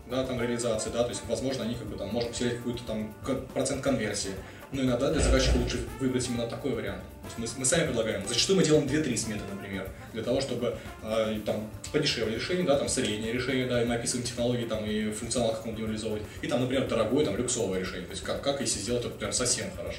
да, там реализации, да, то есть, возможно, они как бы там можно потерять какой-то там процент конверсии, но иногда для заказчика лучше выбрать именно такой вариант. Мы, мы сами предлагаем. Зачастую мы делаем 2-3 сметы, например, для того, чтобы э, там подешевле решение, да, там среднее решение, да, и мы описываем технологии там и функционал, как будем реализовывать, и там, например, дорогое, там, люксовое решение, то есть как, как если сделать это прям совсем хорошо.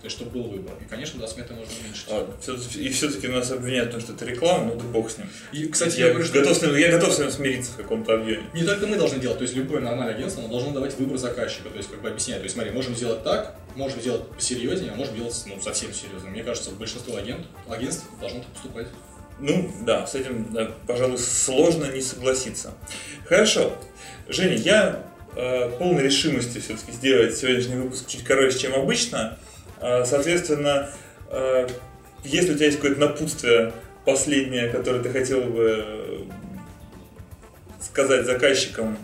То есть, чтобы был выбор. И, конечно, да, сметы можно уменьшить. А, И все-таки нас обвиняют, потому что это реклама, ну да бог с ним. И, кстати, я, Я, говорю, что готов, с ним, я готов с ним смириться в каком-то объеме. Не только мы должны делать, то есть любое нормальное агентство, оно должно давать выбор заказчика, то есть как бы объяснять, то есть смотри, можем сделать так, можем сделать серьезнее, а можем делать ну, совсем серьезно. Мне кажется, большинство агент, агентств должно так поступать. Ну, да, с этим, да, пожалуй, сложно не согласиться. Хорошо. Женя, я э, полной решимости все-таки сделать сегодняшний выпуск чуть короче, чем обычно. Э, соответственно, э, если у тебя есть какое-то напутствие последнее, которое ты хотел бы э, сказать заказчикам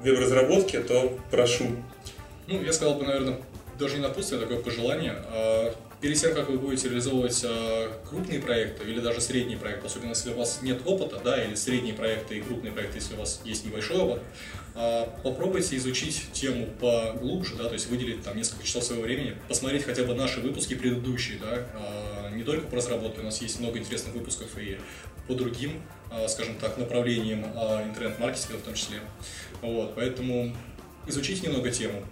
веб-разработки, то прошу. Ну, я сказал бы, наверное, даже не напутствие, а такое пожелание. Перед тем, как вы будете реализовывать а, крупные проекты или даже средние проекты, особенно если у вас нет опыта, да, или средние проекты и крупные проекты, если у вас есть небольшой опыт, а, попробуйте изучить тему поглубже, да, то есть выделить там несколько часов своего времени, посмотреть хотя бы наши выпуски предыдущие, да, а, не только по разработке, у нас есть много интересных выпусков и по другим, скажем так, направлениям интернет-маркетинга в том числе. Вот, поэтому изучите немного тему,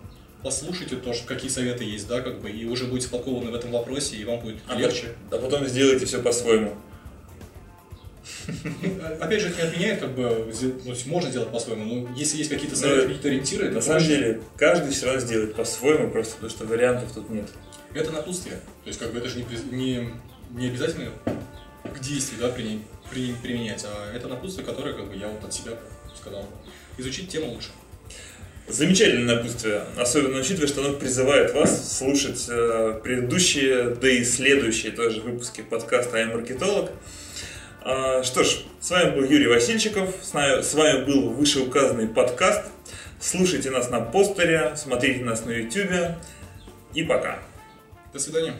послушайте тоже, какие советы есть, да, как бы, и уже будете подкованы в этом вопросе, и вам будет А легче. А потом сделайте все по-своему. Ну, опять же, это не отменяет, как бы, ну, можно сделать по-своему, но если есть какие-то советы, Ну, какие-то ориентиры, На самом проще. деле, каждый все равно сделает по-своему, просто потому что вариантов тут нет. Это напутствие. То есть, как бы, это же не, не, не обязательно к действию, да, при, при- применять, а это напутствие, которое, как бы, я вот от себя сказал. Изучить тему лучше. Замечательное напутствие, особенно учитывая, что оно призывает вас слушать э, предыдущие, да и следующие тоже выпуски подкаста «Я маркетолог». А, что ж, с вами был Юрий Васильчиков, с, нами- с вами был вышеуказанный подкаст. Слушайте нас на постере, смотрите нас на YouTube и пока. До свидания.